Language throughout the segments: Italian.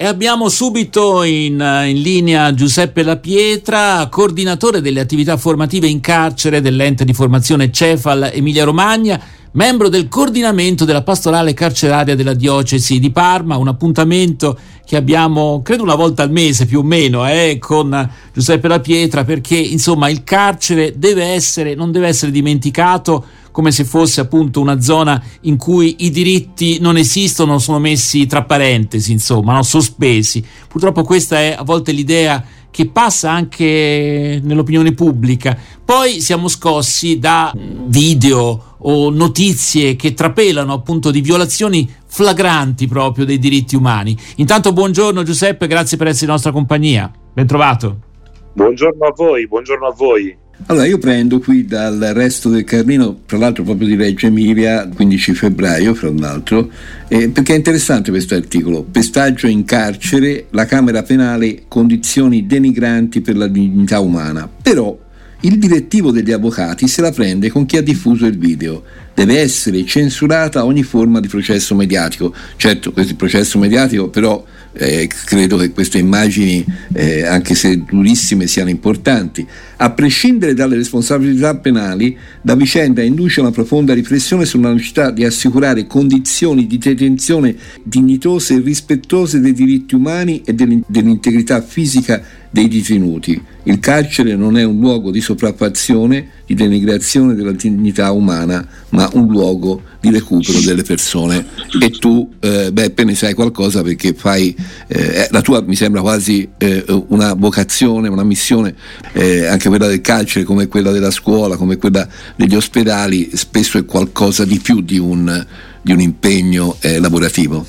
E abbiamo subito in, in, linea Giuseppe La Pietra, coordinatore delle attività formative in carcere dell'ente di formazione Cefal Emilia Romagna, membro del coordinamento della pastorale carceraria della diocesi di Parma, un appuntamento che abbiamo credo una volta al mese più o meno eh, con Giuseppe La Pietra perché insomma il carcere deve essere, non deve essere dimenticato come se fosse appunto una zona in cui i diritti non esistono, sono messi tra parentesi, insomma, no? sospesi. Purtroppo questa è a volte l'idea che passa anche nell'opinione pubblica. Poi siamo scossi da video o notizie che trapelano appunto di violazioni flagranti proprio dei diritti umani. Intanto buongiorno Giuseppe, grazie per essere in nostra compagnia. Ben trovato. Buongiorno a voi, buongiorno a voi. Allora, io prendo qui dal resto del Carlino, tra l'altro proprio di Reggio Emilia, 15 febbraio, fra l'altro, eh, perché è interessante questo articolo. Pestaggio in carcere, la Camera Penale, condizioni denigranti per la dignità umana. Però il direttivo degli avvocati se la prende con chi ha diffuso il video. Deve essere censurata ogni forma di processo mediatico. Certo, questo processo mediatico però eh, credo che queste immagini, eh, anche se durissime, siano importanti. A prescindere dalle responsabilità penali, la vicenda induce una profonda riflessione sulla necessità di assicurare condizioni di detenzione dignitose e rispettose dei diritti umani e dell'integrità fisica dei detenuti. Il carcere non è un luogo di sopraffazione, di denigrazione della dignità umana, ma un luogo di recupero delle persone. E tu, eh, Beppe, ne sai qualcosa perché fai, eh, la tua mi sembra quasi eh, una vocazione, una missione, eh, anche quella del carcere, come quella della scuola, come quella degli ospedali, spesso è qualcosa di più di un, di un impegno eh, lavorativo.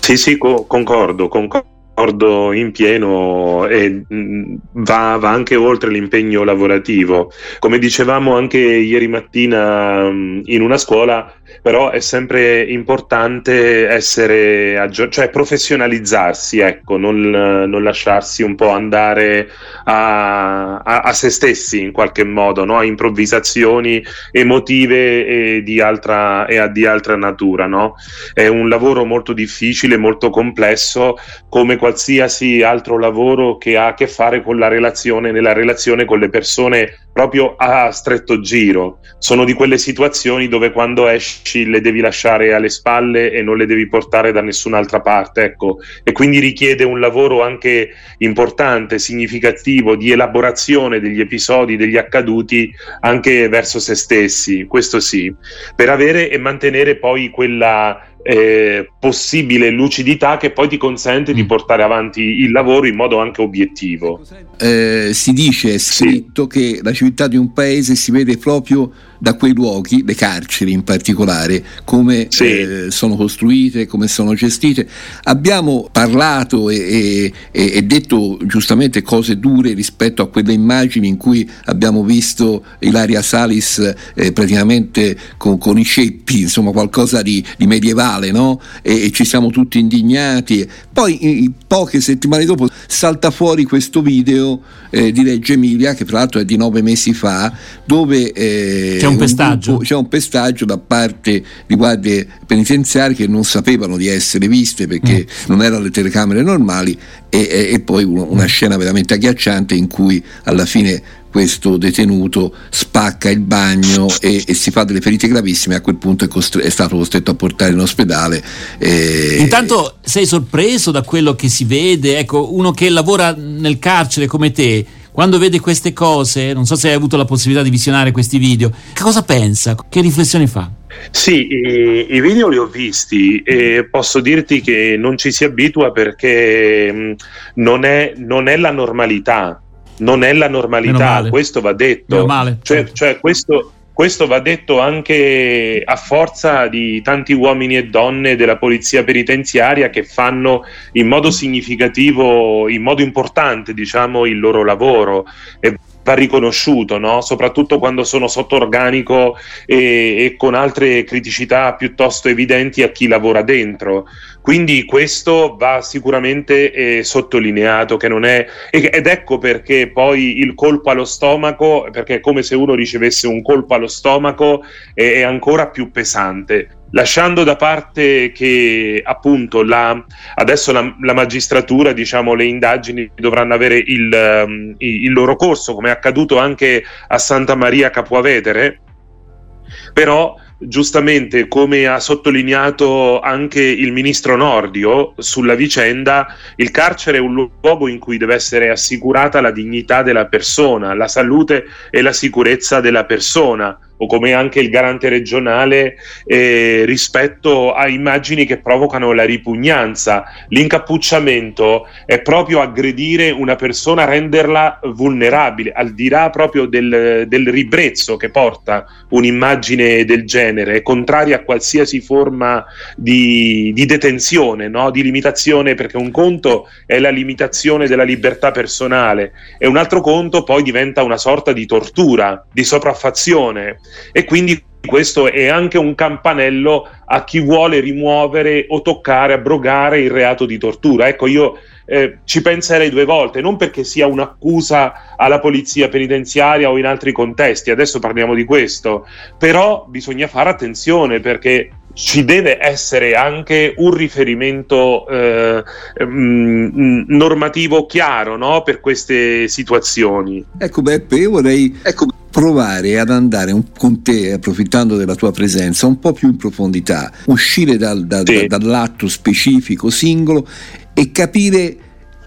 Sì, sì, co- concordo, concordo d'accordo in pieno e mm, va, va, anche oltre l'impegno lavorativo. Come dicevamo anche ieri mattina mm, in una scuola, però è sempre importante essere aggior- cioè professionalizzarsi, ecco, non, non, lasciarsi un po' andare a, a, a se stessi in qualche modo, no? a improvvisazioni emotive e di altra, e di altra natura. No? È un lavoro molto difficile, molto complesso, come qualsiasi qualsiasi altro lavoro che ha a che fare con la relazione, nella relazione con le persone proprio a stretto giro. Sono di quelle situazioni dove quando esci le devi lasciare alle spalle e non le devi portare da nessun'altra parte, ecco. E quindi richiede un lavoro anche importante, significativo di elaborazione degli episodi, degli accaduti anche verso se stessi, questo sì, per avere e mantenere poi quella eh, possibile lucidità che poi ti consente di mm. portare avanti il lavoro in modo anche obiettivo. Eh, si dice, è scritto, sì. che la civiltà di un paese si vede proprio da quei luoghi, le carceri in particolare, come sì. eh, sono costruite, come sono gestite. Abbiamo parlato e, e, e, detto giustamente cose dure rispetto a quelle immagini in cui abbiamo visto Ilaria Salis eh, praticamente con, con, i ceppi, insomma qualcosa di, di medievale, no? e, e, ci siamo tutti indignati. Poi in, poche settimane dopo salta fuori questo video eh, di Reggio Emilia, che tra l'altro è di nove mesi fa, dove... Eh, c'è un pestaggio. Gruppo, c'è un pestaggio da parte di guardie penitenziarie che non sapevano di essere viste perché mm. non erano le telecamere normali e, e, e poi una scena veramente agghiacciante in cui alla fine questo detenuto spacca il bagno e, e, si fa delle ferite gravissime a quel punto è, costre- è stato costretto a portare in ospedale e... intanto sei sorpreso da quello che si vede ecco uno che lavora nel carcere come te quando vede queste cose, non so se hai avuto la possibilità di visionare questi video, che cosa pensa? Che riflessioni fa? Sì, i, i, video li ho visti e posso dirti che non ci si abitua perché mh, non, è, non è la normalità. Non è la normalità, questo va detto. Cioè, cioè questo, questo va detto anche a forza di tanti uomini e donne della polizia penitenziaria che fanno in modo significativo, in modo importante, diciamo, il loro lavoro. E va riconosciuto, no? soprattutto quando sono sotto organico e, e, con altre criticità piuttosto evidenti a chi lavora dentro. Quindi questo va sicuramente eh, sottolineato che non è ed ecco perché poi il colpo allo stomaco, perché è come se uno ricevesse un colpo allo stomaco, è, è ancora più pesante lasciando da parte che appunto la, adesso la, la, magistratura, diciamo, le indagini dovranno avere il, um, il loro corso, come è accaduto anche a Santa Maria Capuavetere, però giustamente come ha sottolineato anche il ministro Nordio sulla vicenda, il carcere è un luogo in cui deve essere assicurata la dignità della persona, la salute e la sicurezza della persona o come anche il garante regionale eh, rispetto a immagini che provocano la ripugnanza. L'incappucciamento è proprio aggredire una persona, renderla vulnerabile, al di là proprio del, del ribrezzo che porta un'immagine del genere, è contraria a qualsiasi forma di, di detenzione, no? di limitazione, perché un conto è la limitazione della libertà personale e un altro conto poi diventa una sorta di tortura, di sopraffazione e quindi questo è anche un campanello a chi vuole rimuovere o toccare, abrogare il reato di tortura. Ecco, io eh, ci penserei due volte, non perché sia un'accusa alla polizia penitenziaria o in altri contesti, adesso parliamo di questo, però bisogna fare attenzione perché ci deve essere anche un riferimento eh, mh, mm, normativo chiaro no? per queste situazioni. Ecco Beppe, io vorrei ecco, provare ad andare un, con te, approfittando della tua presenza, un po' più in profondità, uscire dal, da, sì. da, dall'atto specifico, singolo e capire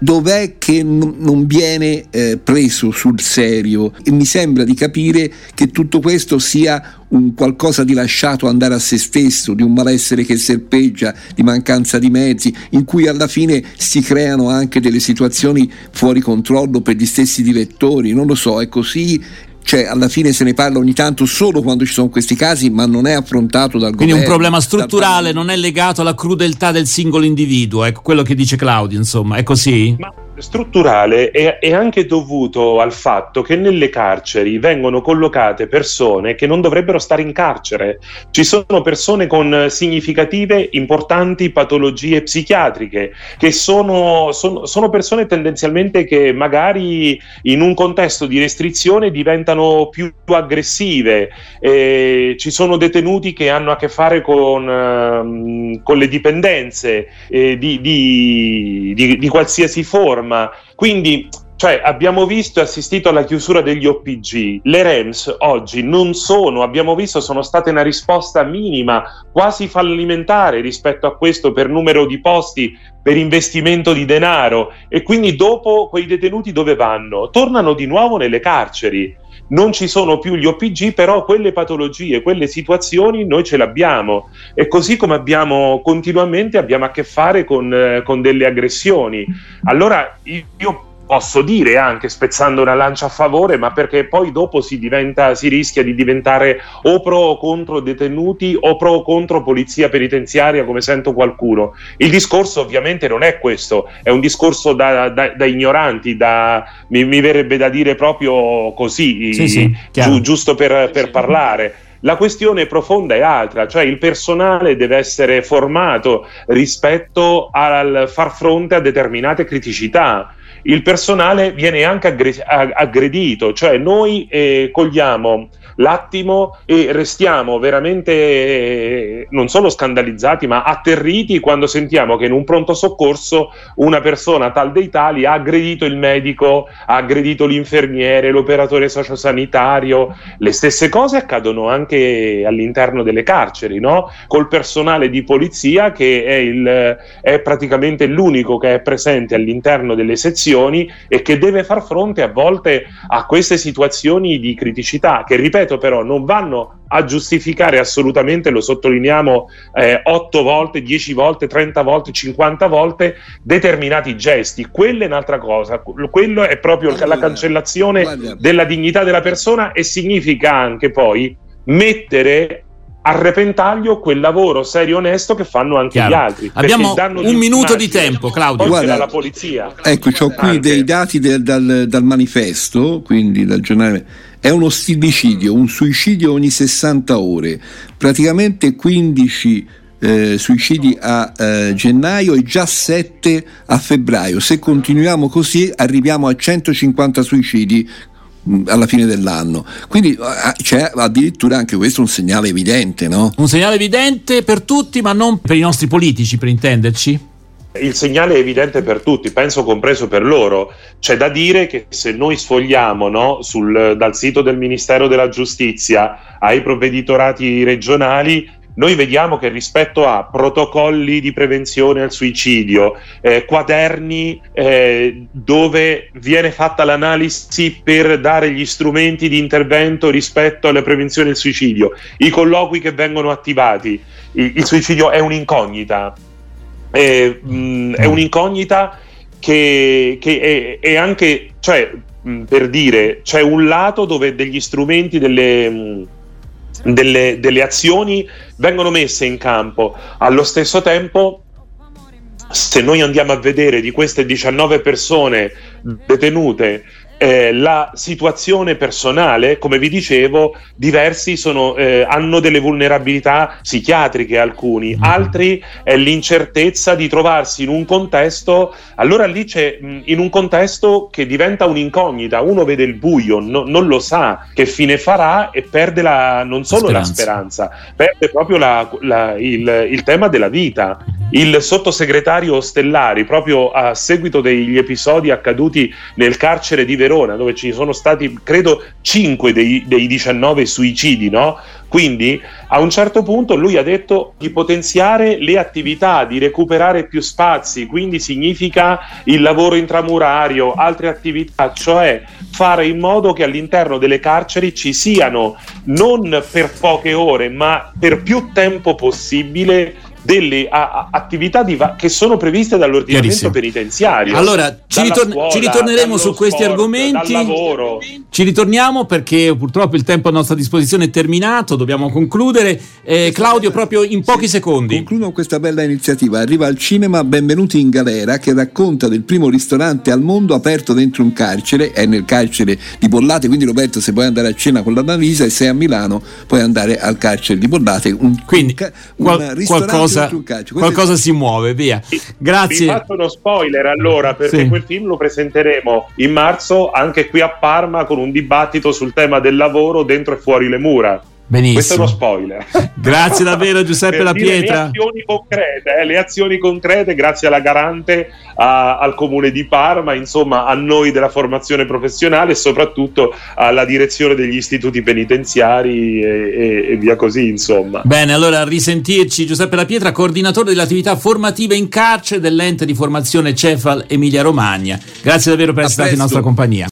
dov'è che n- non viene eh, preso sul serio? E mi sembra di capire che tutto questo sia un qualcosa di lasciato andare a se stesso, di un malessere che serpeggia, di mancanza di mezzi, in cui alla fine si creano anche delle situazioni fuori controllo per gli stessi direttori, non lo so, è così cioè alla fine se ne parla ogni tanto solo quando ci sono questi casi, ma non è affrontato dal Quindi governo. Quindi un problema strutturale, non è legato alla crudeltà del singolo individuo, ecco quello che dice Claudio, insomma, è così? Ma strutturale è, è, anche dovuto al fatto che nelle carceri vengono collocate persone che non dovrebbero stare in carcere. Ci sono persone con significative, importanti patologie psichiatriche, che sono, sono, sono persone tendenzialmente che magari in un contesto di restrizione diventano più aggressive. Eh, ci sono detenuti che hanno a che fare con, uh, con le dipendenze eh, di, di, di, di qualsiasi forma forma. Quindi cioè, abbiamo visto e assistito alla chiusura degli OPG. Le REMS oggi non sono, abbiamo visto, sono state una risposta minima, quasi fallimentare rispetto a questo per numero di posti, per investimento di denaro. E quindi dopo quei detenuti dove vanno? Tornano di nuovo nelle carceri. Non ci sono più gli OPG, però quelle patologie, quelle situazioni noi ce le abbiamo. E così come abbiamo continuamente abbiamo a che fare con, eh, con delle aggressioni. Allora io posso dire anche spezzando una lancia a favore, ma perché poi dopo si, diventa, si rischia di diventare o pro o contro detenuti o pro o contro polizia penitenziaria, come sento qualcuno. Il discorso ovviamente non è questo, è un discorso da, da, da ignoranti, da, mi, mi, verrebbe da dire proprio così, sì, sì, giu, giusto per, per parlare. La questione profonda è altra, cioè il personale deve essere formato rispetto al far fronte a determinate criticità il personale viene anche aggredito, cioè noi eh, cogliamo l'attimo e restiamo veramente eh, non solo scandalizzati ma atterriti quando sentiamo che in un pronto soccorso una persona tal dei tali ha aggredito il medico, ha aggredito l'infermiere, l'operatore sociosanitario. Le stesse cose accadono anche all'interno delle carceri, no? col personale di polizia che è, il, è praticamente l'unico che è presente all'interno delle sezioni e che deve far fronte a volte a queste situazioni di criticità che ripeto ripeto però, non vanno a giustificare assolutamente, lo sottolineiamo eh, 8 volte, 10 volte, 30 volte, 50 volte, determinati gesti. Quella è un'altra cosa, quello è proprio allora, la cancellazione guarda. della dignità della persona e significa anche poi mettere a repentaglio quel lavoro serio e onesto che fanno anche Chiaro. gli altri. Abbiamo un minuto di tempo, Claudio. Guarda, la polizia. Ecco, ho qui anche. dei dati del, dal, dal manifesto, quindi dal giornale è uno stillicidio, un suicidio ogni 60 ore, praticamente 15 eh, suicidi a eh, gennaio e già 7 a febbraio. Se continuiamo così arriviamo a 150 suicidi alla fine dell'anno. Quindi c'è addirittura anche questo un segnale evidente, no? Un segnale evidente per tutti, ma non per i nostri politici, per intenderci? Il segnale è evidente per tutti, penso compreso per loro. C'è da dire che se noi sfogliamo no, sul, dal sito del Ministero della Giustizia ai provveditorati regionali, noi vediamo che rispetto a protocolli di prevenzione al suicidio, eh, quaderni eh, dove viene fatta l'analisi per dare gli strumenti di intervento rispetto alla prevenzione del suicidio, i colloqui che vengono attivati, il, il suicidio è un'incognita è, mh, mm, è un'incognita che, che è, è, anche, cioè, mh, mm, per dire, c'è un lato dove degli strumenti, delle, mh, mm, delle, delle azioni vengono messe in campo, allo stesso tempo se noi andiamo a vedere di queste 19 persone detenute eh, la situazione personale, come vi dicevo, diversi sono, eh, hanno delle vulnerabilità psichiatriche alcuni, mm-hmm. altri è l'incertezza di trovarsi in un contesto, allora lì c'è mh, in un contesto che diventa un'incognita, uno vede il buio, no, non lo sa che fine farà e perde la, non solo speranza. la speranza, perde proprio la, la, il, il tema della vita. Il sottosegretario Stellari, proprio a seguito degli episodi accaduti nel carcere di Verona, dove ci sono stati, credo, 5 dei, dei 19 suicidi, no? Quindi a un certo punto lui ha detto di potenziare le attività, di recuperare più spazi, quindi significa il lavoro intramurario, altre attività, cioè fare in modo che all'interno delle carceri ci siano non per poche ore, ma per più tempo possibile delle a, attività va- che sono previste dall'ordinamento penitenziario. Allora, ci, ritor- scuola, ci ritorneremo su questi sport, argomenti. Ci ritorniamo perché purtroppo il tempo a nostra disposizione è terminato, dobbiamo concludere. Eh, Claudio, proprio in pochi secondi. Concludo questa bella iniziativa. Arriva al cinema Benvenuti in Galera che racconta del primo ristorante al mondo aperto dentro un carcere, è nel carcere di Bollate, quindi Roberto se puoi andare a cena con la Danisa e sei a Milano puoi andare al carcere di Bollate. Un, quindi un, un qualcosa qualcosa, qualcosa si muove, via. Grazie. Vi faccio uno spoiler allora, perché sì. quel film lo presenteremo in marzo anche qui a Parma con un dibattito sul tema del lavoro dentro e fuori le mura. Benissimo. Questo è uno spoiler. Grazie davvero Giuseppe La Pietra. Le azioni concrete, eh, le azioni concrete grazie alla Garante, a, al Comune di Parma, insomma a noi della formazione professionale e soprattutto alla direzione degli istituti penitenziari e, e, e via così, insomma. Bene, allora risentirci Giuseppe La Pietra, coordinatore delle attività formative in carcere dell'ente di formazione Cefal Emilia Romagna. Grazie davvero per essere stato in nostra compagnia.